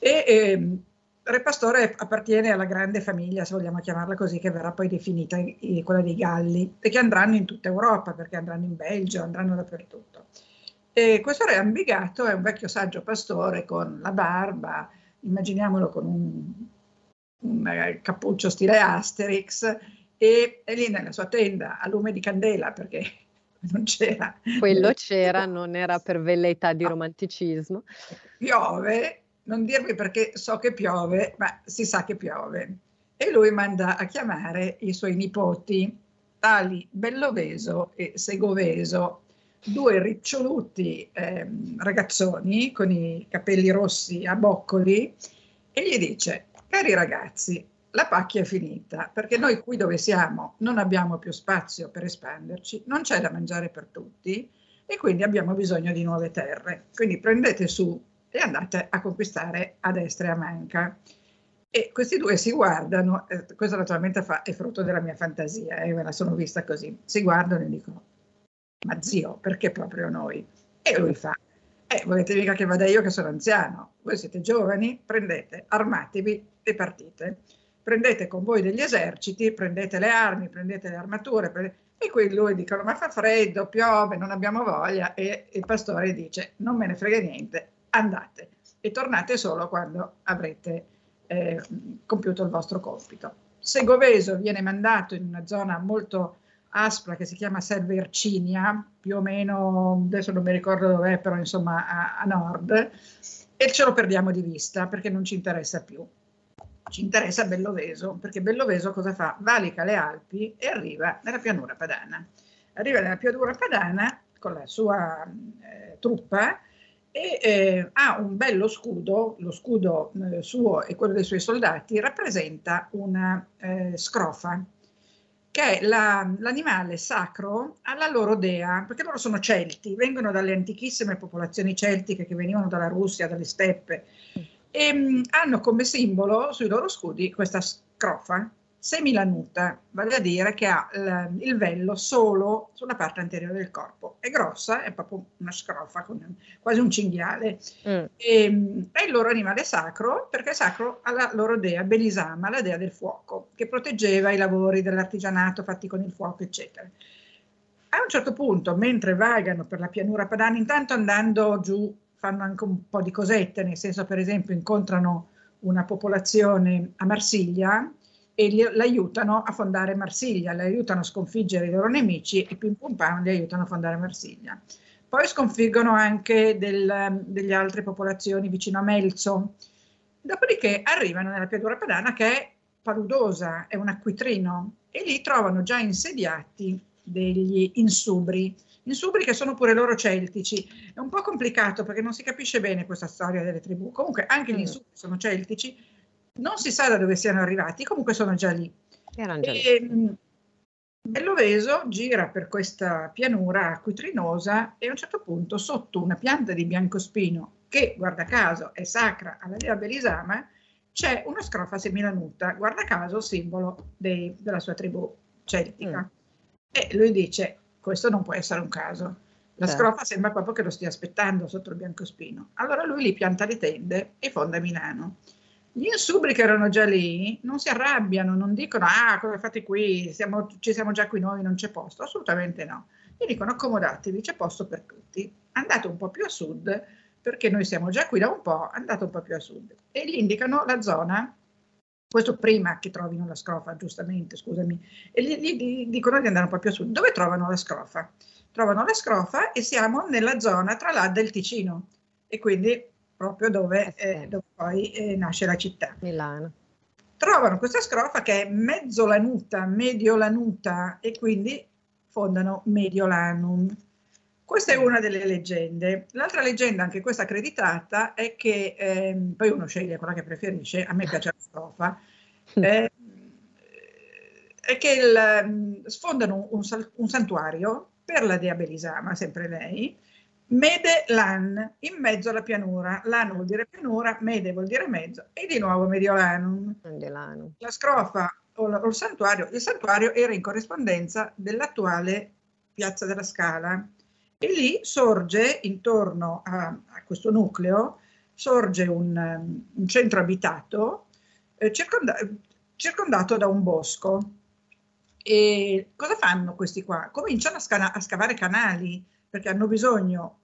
e ehm, re pastore appartiene alla grande famiglia, se vogliamo chiamarla così, che verrà poi definita quella dei Galli, e che andranno in tutta Europa, perché andranno in Belgio, andranno dappertutto. E questo re ambigato è un vecchio saggio pastore con la barba, immaginiamolo con un, un eh, cappuccio stile Asterix, e è lì nella sua tenda a lume di candela perché non c'era. Quello c'era, non era per velleità di romanticismo. Piove, non dirmi perché so che piove, ma si sa che piove. E lui manda a chiamare i suoi nipoti, tali Belloveso e Segoveso, due riccioluti eh, ragazzoni con i capelli rossi a boccoli, e gli dice, cari ragazzi, la pacchia è finita, perché noi qui dove siamo non abbiamo più spazio per espanderci, non c'è da mangiare per tutti e quindi abbiamo bisogno di nuove terre. Quindi prendete su e andate a conquistare a destra e a manca. E questi due si guardano, eh, questo naturalmente fa, è frutto della mia fantasia, eh, me la sono vista così, si guardano e dicono, ma zio, perché proprio noi? E lui fa, eh, volete mica che vada io che sono anziano, voi siete giovani, prendete, armatevi e partite prendete con voi degli eserciti, prendete le armi, prendete le armature, prendete... e qui lui dicono ma fa freddo, piove, non abbiamo voglia e il pastore dice non me ne frega niente, andate e tornate solo quando avrete eh, compiuto il vostro compito. Segoveso viene mandato in una zona molto aspra che si chiama Selvercinia, più o meno, adesso non mi ricordo dov'è, però insomma a, a nord, e ce lo perdiamo di vista perché non ci interessa più ci interessa Belloveso, perché Belloveso cosa fa? Valica le Alpi e arriva nella pianura padana. Arriva nella pianura padana con la sua eh, truppa e eh, ha un bello scudo, lo scudo eh, suo e quello dei suoi soldati rappresenta una eh, scrofa, che è la, l'animale sacro alla loro dea, perché loro sono celti, vengono dalle antichissime popolazioni celtiche che venivano dalla Russia, dalle steppe, e um, hanno come simbolo sui loro scudi questa scrofa semilanuta, vale a dire che ha il vello solo sulla parte anteriore del corpo. È grossa, è proprio una scrofa, con quasi un cinghiale. Mm. E, um, è il loro animale sacro perché è sacro alla loro dea Belisama, la dea del fuoco, che proteggeva i lavori dell'artigianato fatti con il fuoco, eccetera. A un certo punto, mentre vagano per la pianura padana, intanto andando giù fanno anche un po' di cosette, nel senso per esempio incontrano una popolazione a Marsiglia e li, l'aiutano a fondare Marsiglia, le aiutano a sconfiggere i loro nemici e pim pum pam li aiutano a fondare Marsiglia. Poi sconfiggono anche del, delle altre popolazioni vicino a Melzo. Dopodiché arrivano nella pianura padana che è paludosa, è un acquitrino e lì trovano già insediati degli insubri insubri che sono pure loro celtici. È un po' complicato perché non si capisce bene questa storia delle tribù. Comunque anche gli mm. insubri sono celtici, non si sa da dove siano arrivati, comunque sono già lì. Erano già e, lì. Mm, Belloveso gira per questa pianura acquitrinosa e a un certo punto sotto una pianta di biancospino che guarda caso è sacra alla dea Belisama c'è una scrofa semilanuta, guarda caso simbolo dei, della sua tribù celtica. Mm. E lui dice questo non può essere un caso. La certo. scrofa sembra proprio che lo stia aspettando sotto il biancospino. Allora lui li pianta le tende e fonda Milano. Gli insubri che erano già lì non si arrabbiano, non dicono ah come fate qui, siamo, ci siamo già qui noi, non c'è posto, assolutamente no. Gli dicono accomodatevi, c'è posto per tutti, andate un po' più a sud perché noi siamo già qui da un po', andate un po' più a sud. E gli indicano la zona questo prima che trovino la scrofa, giustamente, scusami, e gli, gli, dicono di andare un po' più a sud. Dove trovano la scrofa? Trovano la scrofa e siamo nella zona tra l'Adda e il Ticino, e quindi proprio dove, eh, dove poi eh, nasce la città. Milano. Trovano questa scrofa che è mezzolanuta, mediolanuta, e quindi fondano Mediolanum. Questa è una delle leggende. L'altra leggenda, anche questa accreditata, è che ehm, poi uno sceglie quella che preferisce, a me piace la strofa, eh, è che il, mm, sfondano un, un, santuario per la dea Belisama, sempre lei, Mede Lan, in mezzo alla pianura. Lan vuol dire pianura, Mede vuol dire mezzo, e di nuovo Mediolanum. Mediolanum. La scrofa o, la, o il santuario, il santuario era in corrispondenza dell'attuale Piazza della Scala e lì sorge intorno a, a questo nucleo, sorge un, un centro abitato eh, circonda- circondato da un bosco. E cosa fanno questi qua? Cominciano a, scana- a scavare canali perché hanno bisogno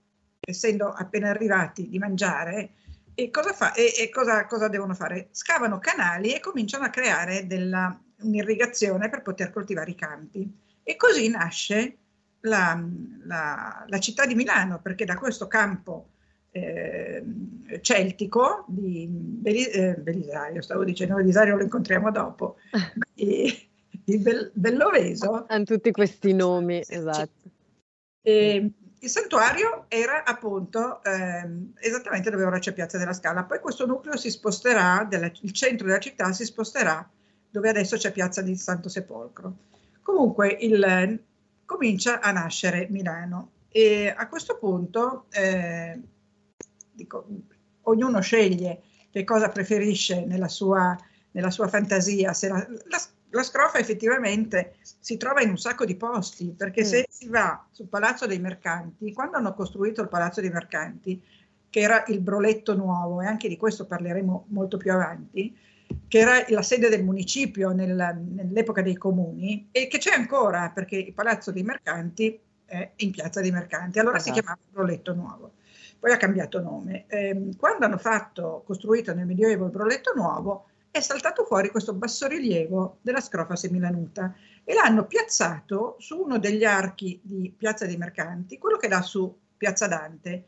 essendo appena arrivati, di mangiare, e cosa, fa, e, e cosa, cosa devono fare? Scavano canali e cominciano a creare della, un'irrigazione per poter coltivare i campi. E così nasce la, la, la città di Milano, perché da questo campo eh, celtico di Beli, eh, Belisario, stavo dicendo Belisario lo incontriamo dopo, di, di Bel, Belloveso. Hanno tutti questi nomi, esatto. E, il santuario era appunto eh, esattamente dove ora c'è Piazza della Scala. Poi questo nucleo si sposterà, della, il centro della città si sposterà dove adesso c'è Piazza di Santo Sepolcro. Comunque il, comincia a nascere Milano e a questo punto eh, dico, ognuno sceglie che cosa preferisce nella sua, nella sua fantasia. Se la, la, la, scrofa effettivamente si trova in un sacco di posti, perché mm. se si va sul Palazzo dei Mercanti, quando hanno costruito il Palazzo dei Mercanti, che era il broletto nuovo, e anche di questo parleremo molto più avanti, che era la sede del municipio nel, nell'epoca dei comuni e che c'è ancora perché il Palazzo dei Mercanti è in Piazza dei Mercanti, allora esatto. si chiamava Broletto Nuovo poi ha cambiato nome. Eh, quando hanno fatto, costruito nel Medioevo il Broletto Nuovo, è saltato fuori questo bassorilievo della scrofa semilanuta e l'hanno piazzato su uno degli archi di Piazza dei Mercanti, quello che dà su Piazza Dante,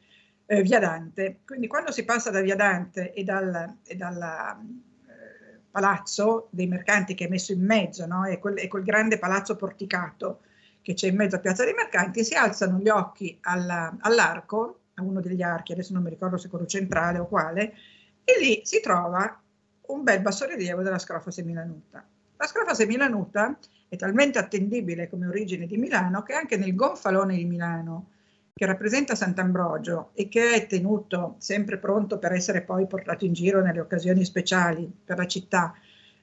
eh, Via Dante. Quindi quando si passa da Via Dante e dal, e dalla, eh, palazzo dei mercanti che è messo in mezzo, no? e, quel, e quel grande palazzo porticato che c'è in mezzo a Piazza dei Mercanti, si alzano gli occhi alla, all'arco a uno degli archi, adesso non mi ricordo se quello centrale o quale, e lì si trova un bel bassorilievo della scrofa semilanuta. La scrofa semilanuta è talmente attendibile come origine di Milano che anche nel gonfalone di Milano, che rappresenta Sant'Ambrogio e che è tenuto sempre pronto per essere poi portato in giro nelle occasioni speciali per la città,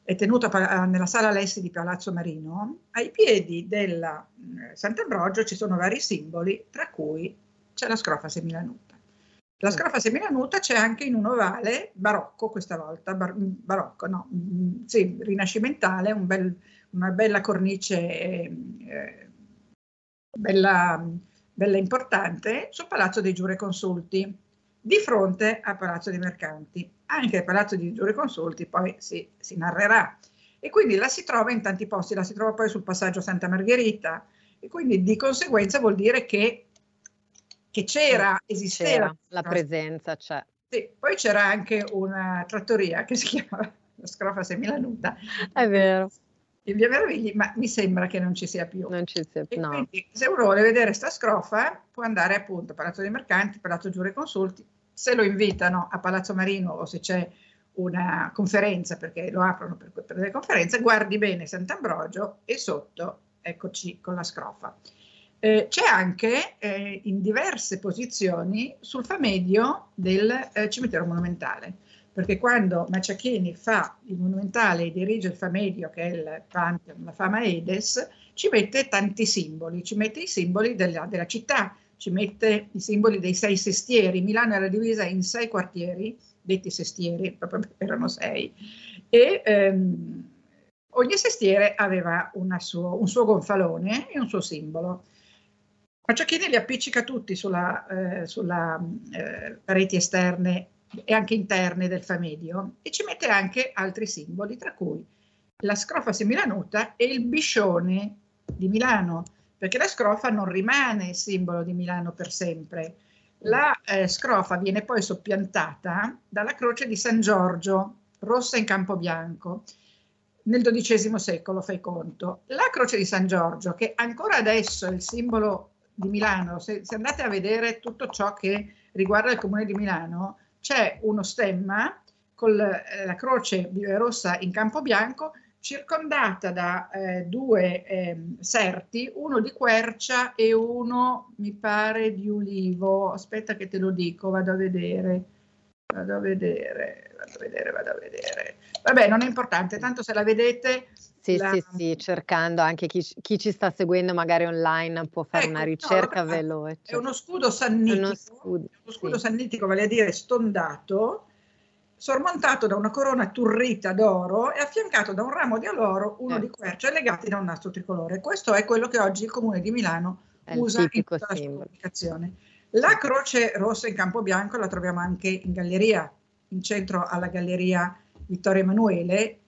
è tenuto nella sala Lessi di Palazzo Marino, ai piedi del eh, Sant'Ambrogio ci sono vari simboli, tra cui c'è la scrofa semilanuta. La mm. scrofa semilanuta c'è anche in un ovale barocco questa volta, bar, mm, barocco, no, mm, sì, rinascimentale, un bel, una bella cornice eh, eh, bella, bella importante sul Palazzo dei Giureconsulti, di fronte al Palazzo dei Mercanti. Anche il Palazzo dei Giureconsulti poi si, si narrerà. E quindi la si trova in tanti posti, la si trova poi sul passaggio Santa Margherita e quindi di conseguenza vuol dire che che c'era, esisteva. C'era, la presenza c'è. Sì, poi c'era anche una trattoria che si chiama la Scrofa Semilanuta. È vero. In via Meravigli, ma mi sembra che non ci sia più. Non ci sia più, no. Quindi, se uno vuole vedere sta scrofa, può andare appunto a Palazzo dei Mercanti, Palazzo Giure Consulti, se lo invitano a Palazzo Marino o se c'è una conferenza, perché lo aprono per, per delle conferenze, guardi bene Sant'Ambrogio e sotto eccoci con la scrofa. Eh, c'è anche eh, in diverse posizioni sul famedio del eh, cimitero monumentale, perché quando Maciachini fa il monumentale e dirige il famedio, che è il Pantheon, la fama Edes, ci mette tanti simboli, ci mette i simboli della, della città, ci mette i simboli dei sei sestieri. Milano era divisa in sei quartieri, detti sestieri, proprio erano sei, e ehm, ogni sestiere aveva suo, un suo gonfalone e un suo simbolo. Macciachini li appiccica tutti sulla, eh, sulla eh, pareti esterne e anche interne del famedio e ci mette anche altri simboli, tra cui la scrofa semilanuta e il biscione di Milano, perché la scrofa non rimane simbolo di Milano per sempre. La eh, scrofa viene poi soppiantata dalla croce di San Giorgio, rossa in campo bianco, nel XII secolo, fai conto. La croce di San Giorgio, che ancora adesso è il simbolo di Milano, se, se, andate a vedere tutto ciò che riguarda il comune di Milano, c'è uno stemma con eh, la croce rossa in campo bianco circondata da eh, due eh, serti, uno di quercia e uno, mi pare, di ulivo. Aspetta che te lo dico, vado a vedere, vado a vedere, vado a vedere, vado a vedere. Vabbè, non è importante, tanto se la vedete sì, la... sì, sì, cercando anche chi, chi, ci sta seguendo magari online può fare ecco, una ricerca no, veloce. È uno scudo sannitico, uno scudo, uno scudo sì. sannitico, vale a dire stondato, sormontato da una corona turrita d'oro e affiancato da un ramo di aloro, uno eh. di quercia, legati da un nastro tricolore. Questo è quello che oggi il comune di Milano è usa in tutta la sua comunicazione. La croce rossa in campo bianco la troviamo anche in galleria, in centro alla galleria Vittorio Emanuele,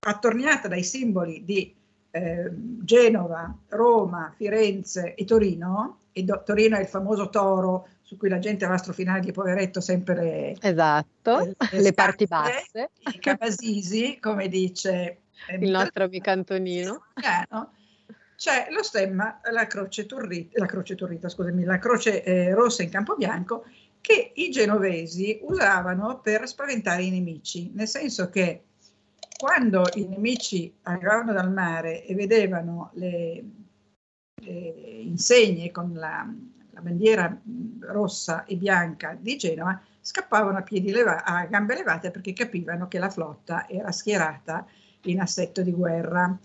attorniata dai simboli di eh, Genova, Roma, Firenze e Torino. E do, Torino è il famoso toro su cui la gente va a strofinare di poveretto sempre le, esatto, le, le, le parti basse. I cavasisi, come dice eh, il nostro amico Antonino. C'è lo stemma, la croce turrita, la croce, turrita, scusami, la croce eh, rossa in campo bianco che i genovesi usavano per spaventare i nemici, nel senso che quando i nemici arrivavano dal mare e vedevano le, le insegne con la, la, bandiera rossa e bianca di Genova, scappavano a, piedi leva- a gambe levate perché capivano che la flotta era schierata in assetto di guerra.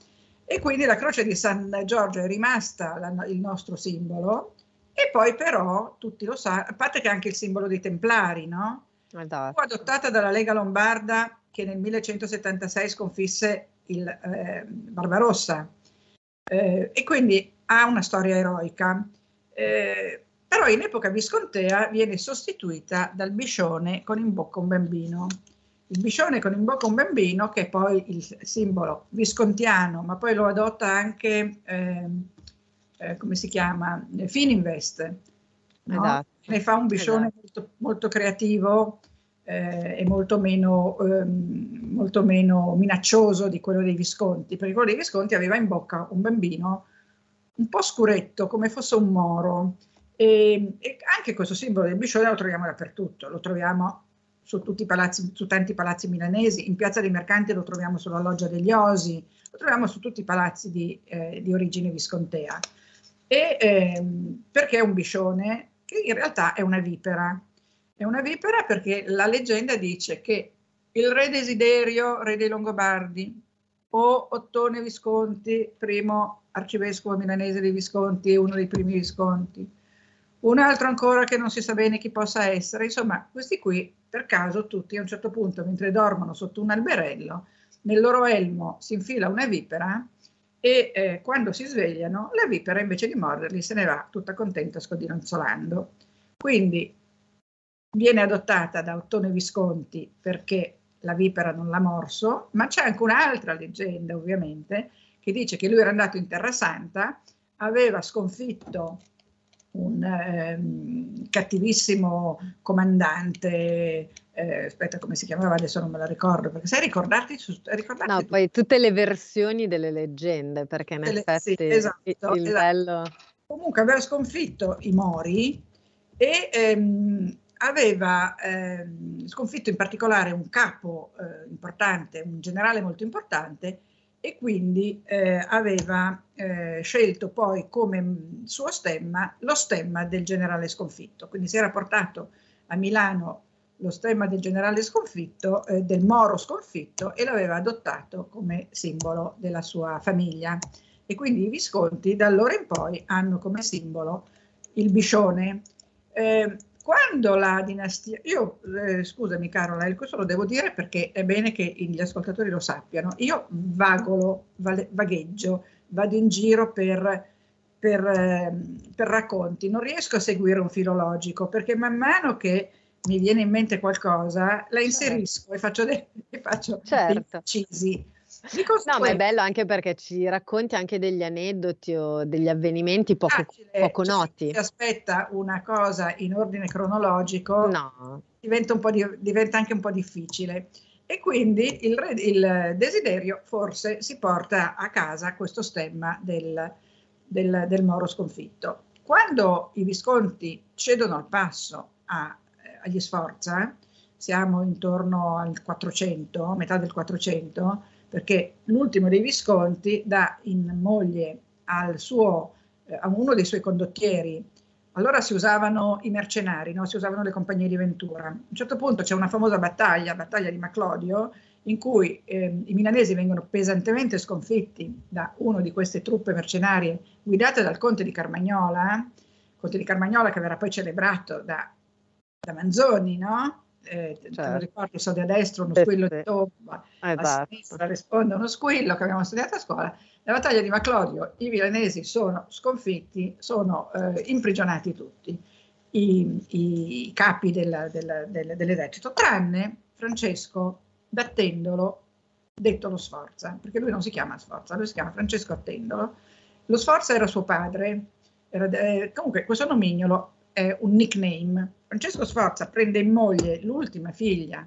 E quindi la croce di San Giorgio è rimasta la, il nostro simbolo, e poi però, tutti lo sanno, a parte che è anche il simbolo dei Templari, no? Esatto. Fu adottata dalla Lega Lombarda che nel 1176 sconfisse il eh, Barbarossa eh, e quindi ha una storia eroica. Eh, però in epoca viscontea viene sostituita dal biscione con in bocca un bambino. Il biscione con in bocca un bambino, che è poi il simbolo viscontiano, ma poi lo adotta anche, ehm, eh, come si chiama, Fininvest. No? Esatto. Ne fa un biscione esatto. molto, molto creativo, eh, è molto meno, ehm, molto meno minaccioso di quello dei Visconti, perché quello dei Visconti aveva in bocca un bambino un po' scuretto, come fosse un moro. E, e anche questo simbolo del biscione lo troviamo dappertutto, lo troviamo su, tutti i palazzi, su tanti palazzi milanesi, in Piazza dei Mercanti lo troviamo sulla Loggia degli Osi, lo troviamo su tutti i palazzi di, eh, di origine viscontea. E, ehm, perché è un biscione che in realtà è una vipera, è una vipera perché la leggenda dice che il re Desiderio, re dei Longobardi, o Ottone Visconti, primo arcivescovo milanese dei Visconti, uno dei primi Visconti, un altro ancora che non si sa bene chi possa essere, insomma, questi qui per caso tutti a un certo punto, mentre dormono sotto un alberello, nel loro elmo si infila una vipera e eh, quando si svegliano la vipera invece di morderli se ne va tutta contenta scodinzolando. Quindi viene adottata da Ottone Visconti perché la vipera non l'ha morso, ma c'è anche un'altra leggenda ovviamente che dice che lui era andato in Terra Santa, aveva sconfitto un eh, cattivissimo comandante, eh, aspetta come si chiamava, adesso non me la ricordo, perché sai ricordarti? ricordarti no, tu? poi tutte le versioni delle leggende, perché in effetti sì, esatto, il, il esatto. bello... Comunque aveva sconfitto i Mori e ehm, aveva ehm, sconfitto in particolare un capo eh, importante, un generale molto importante, e quindi eh, aveva eh, scelto poi come suo stemma lo stemma del generale sconfitto. Quindi si era portato a Milano lo stemma del generale sconfitto, eh, del Moro sconfitto, e l'aveva adottato come simbolo della sua famiglia. E quindi i Visconti da allora in poi hanno come simbolo il biscione. Eh, quando la dinastia, io eh, scusami Carola, questo lo devo dire perché è bene che gli ascoltatori lo sappiano, io vagolo, vagheggio, vado in giro per, per, eh, per racconti, non riesco a seguire un filologico perché man mano che mi viene in mente qualcosa, la certo. inserisco certo. e faccio, dei, e faccio certo. dei incisi. No, ma è bello anche perché ci racconti anche degli aneddoti o degli avvenimenti poco, Facile, poco cioè, noti. Si aspetta una cosa in ordine cronologico, no. diventa, di, diventa, anche un po' difficile. E quindi il, il, desiderio forse si porta a casa questo stemma del, del, del Moro sconfitto. Quando i Visconti cedono al passo a, agli Sforza, siamo intorno al 400, metà del 400, perché l'ultimo dei Visconti dà in moglie suo, eh, a uno dei suoi condottieri, allora si usavano i mercenari, no? si usavano le compagnie di Ventura. A un certo punto c'è una famosa battaglia, battaglia di Maclodio, in cui eh, i milanesi vengono pesantemente sconfitti da una di queste truppe mercenarie guidate dal conte di Carmagnola, conte di Carmagnola che verrà poi celebrato da, da Manzoni, no? Eh, certo. lo ricordi, so a destra uno squillo di tomba, esatto. a sinistra risponde uno squillo che abbiamo studiato a scuola. Nella battaglia di Maclodio i milanesi sono sconfitti, sono eh, imprigionati tutti i, i capi del, del, del, dell'esercito, tranne Francesco d'Attendolo, detto lo Sforza, perché lui non si chiama Sforza, lui si chiama Francesco Attendolo. Lo Sforza era suo padre, era, eh, comunque questo nomignolo è un nickname. Francesco Sforza prende in moglie l'ultima figlia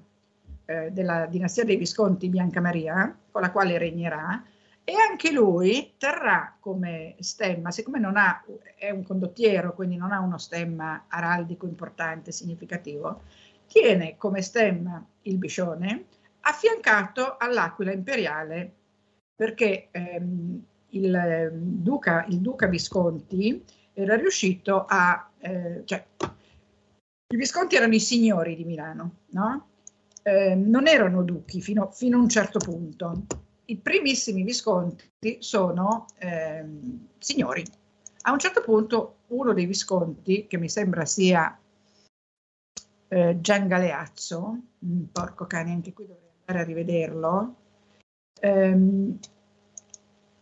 eh, della dinastia dei Visconti Bianca Maria, con la quale regnerà, e anche lui terrà come stemma, siccome non ha, è un condottiero, quindi non ha uno stemma araldico importante, significativo, tiene come stemma il biscione affiancato all'aquila imperiale, perché ehm, il, duca, il, duca, Visconti era riuscito a... Eh, cioè, i Visconti erano i signori di Milano, no? eh, non erano duchi fino, fino a un certo punto i primissimi Visconti sono eh, signori. A un certo punto uno dei Visconti, che mi sembra sia eh, Gian Galeazzo, mm, porco cane, anche qui dovrei andare a rivederlo, ehm,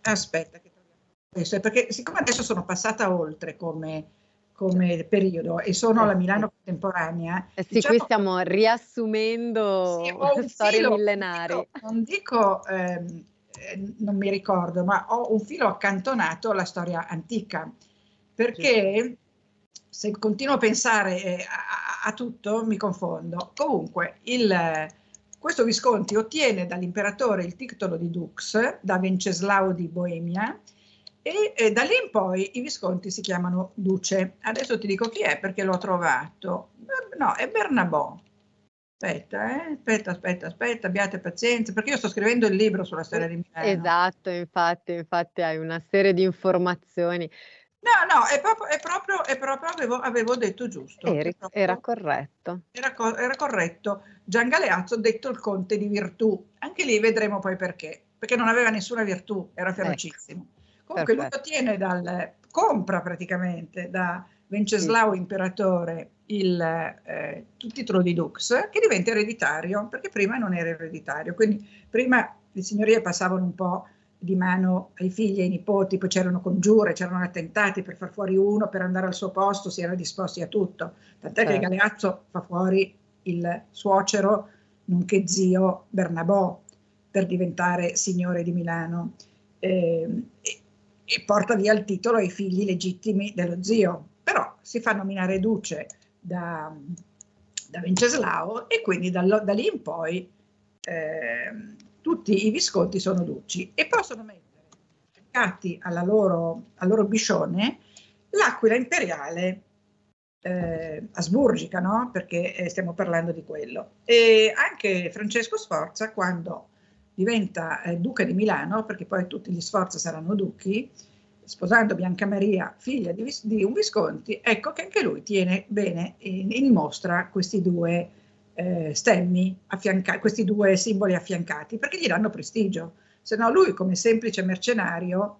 aspetta, che questo, perché siccome adesso sono passata oltre come come periodo e sono alla Milano contemporanea. Eh sì, diciamo, qui stiamo riassumendo sì, storie filo, millenari. Non dico, non, dico ehm, eh, non mi ricordo, ma ho un filo accantonato alla storia antica, perché se continuo a pensare eh, a, a, tutto mi confondo. Comunque, il, questo Visconti ottiene dall'imperatore il titolo di Dux da Venceslao di Boemia e eh, da lì in poi i Visconti si chiamano Duce. Adesso ti dico chi è perché l'ho trovato. No, è Bernabò. Aspetta, eh? aspetta, aspetta, aspetta, abbiate pazienza, perché io sto scrivendo il libro sulla storia di Milano. Esatto, infatti, infatti hai una serie di informazioni. No, no, è proprio, è proprio, è proprio avevo, avevo, detto giusto. Eri, proprio, era corretto. Era, era, corretto. Gian Galeazzo detto il conte di virtù. Anche lì vedremo poi perché. Perché non aveva nessuna virtù, era ecco. ferocissimo. Ecco. Comunque Perfetto. lui ottiene dal, compra praticamente da Venceslao sì. Imperatore il, eh, titolo di Dux che diventa ereditario perché prima non era ereditario. Quindi prima le signorie passavano un po' di mano ai figli e ai nipoti, poi c'erano congiure, c'erano attentati per far fuori uno, per andare al suo posto, si era disposti a tutto. Tant'è certo. che Galeazzo fa fuori il suocero, nonché zio Bernabò, per diventare signore di Milano. Eh, e porta via il titolo ai figli legittimi dello zio, però si fa nominare duce da, da Venceslao e quindi da, da lì in poi eh, tutti i visconti sono duci e possono mettere attaccati al loro biscione l'aquila imperiale eh, asburgica, no? perché eh, stiamo parlando di quello. E anche Francesco Sforza, quando diventa eh, duca di Milano, perché poi tutti gli Sforza saranno duchi, sposando Bianca Maria, figlia di, di, un Visconti, ecco che anche lui tiene bene in, in mostra questi due eh, stemmi, affianca- questi due simboli affiancati, perché gli danno prestigio. Se no lui come semplice mercenario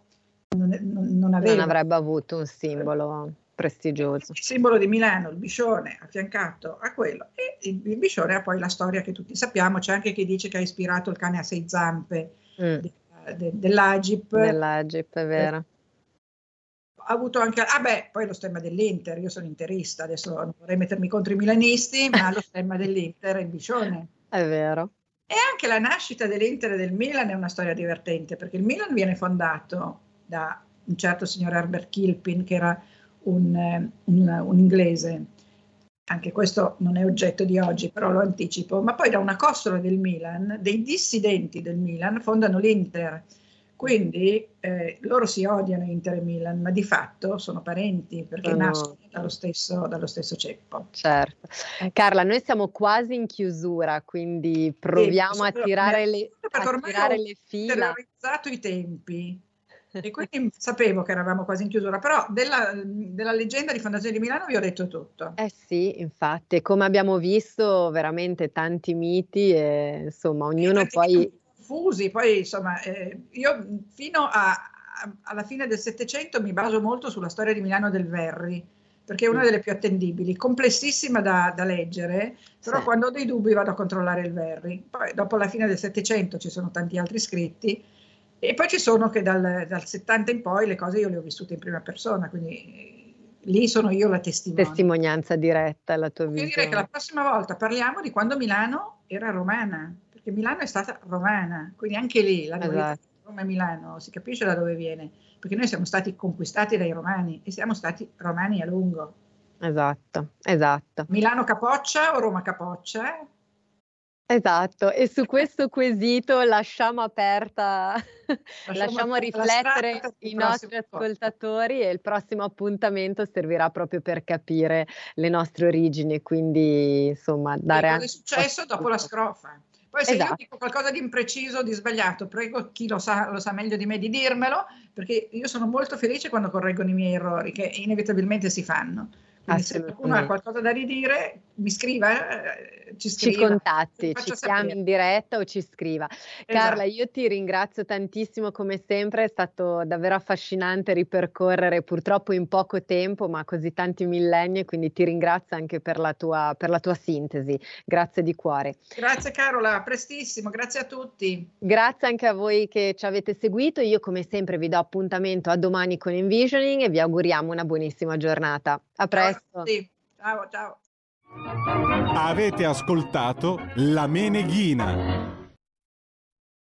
non, non, non, aveva... non avrebbe avuto un simbolo prestigioso. Il simbolo di Milano, il biscione affiancato a quello e il, il biscione ha poi la storia che tutti sappiamo, c'è anche chi dice che ha ispirato il cane a sei zampe mm. de, de, dell'Agip. Dell'Agip, è vero. Ha avuto anche, ah beh, poi lo stemma dell'Inter, io sono interista, adesso non vorrei mettermi contro i milanisti, ma lo stemma dell'Inter è il biscione. È vero. E anche la nascita dell'Inter e del Milan è una storia divertente, perché il Milan viene fondato da un certo signor Herbert Kilpin, che era un, un, un inglese, anche questo non è oggetto di oggi, però lo anticipo, ma poi da una costola del Milan, dei dissidenti del Milan fondano l'Inter. Quindi eh, loro si odiano Inter e Milan, ma di fatto sono parenti perché oh. nascono dallo stesso, dallo stesso, ceppo. Certo. Carla, noi siamo quasi in chiusura, quindi proviamo sì, a tirare le, a tirare le fila. Ho terrorizzato i tempi e quindi sapevo che eravamo quasi in chiusura, però della, della, leggenda di Fondazione di Milano vi ho detto tutto. Eh sì, infatti, come abbiamo visto, veramente tanti miti e insomma ognuno poi... Confusi, poi insomma, eh, io fino a, a, alla fine del Settecento mi baso molto sulla storia di Milano del Verri, perché è una delle più attendibili, complessissima da, da leggere, però sì. quando ho dei dubbi vado a controllare il Verri. Poi dopo la fine del Settecento ci sono tanti altri scritti e poi ci sono che dal, dal, 70 in poi le cose io le ho vissute in prima persona, quindi lì sono io la testimone. Testimonianza diretta la tua Voglio visione. dire che la prossima volta parliamo di quando Milano era romana, perché Milano è stata romana, quindi anche lì la Esatto. Roma e Milano si capisce da dove viene, perché noi siamo stati conquistati dai romani e siamo stati romani a lungo. Esatto, esatto. Milano capoccia o Roma capoccia? Esatto, e su questo quesito lasciamo aperta, lasciamo la riflettere strada i nostri ascoltatori e il prossimo appuntamento servirà proprio per capire le nostre origini, quindi insomma dare E cosa anche è successo dopo la scrofa? Poi se io Esatto. dico qualcosa di impreciso, di sbagliato, prego chi lo sa, lo sa meglio di me di dirmelo, perché io sono molto felice quando correggono i miei errori, che inevitabilmente si fanno. Quindi se qualcuno ha qualcosa da ridire, mi scriva, eh, ci ci scriva. contatti, Faccia ci chiami in diretta o ci scriva. Carla, Esatto. io ti ringrazio tantissimo come sempre, è stato davvero affascinante ripercorrere purtroppo in poco tempo, ma così tanti millenni, quindi ti ringrazio anche per la tua, per la tua sintesi. Grazie di cuore. Grazie Carola, prestissimo, grazie a tutti. Grazie anche a voi che ci avete seguito. Io come sempre vi do appuntamento a domani con Envisioning e vi auguriamo una buonissima giornata. A a presto. tutti. Ciao, ciao. Avete ascoltato La Meneghina.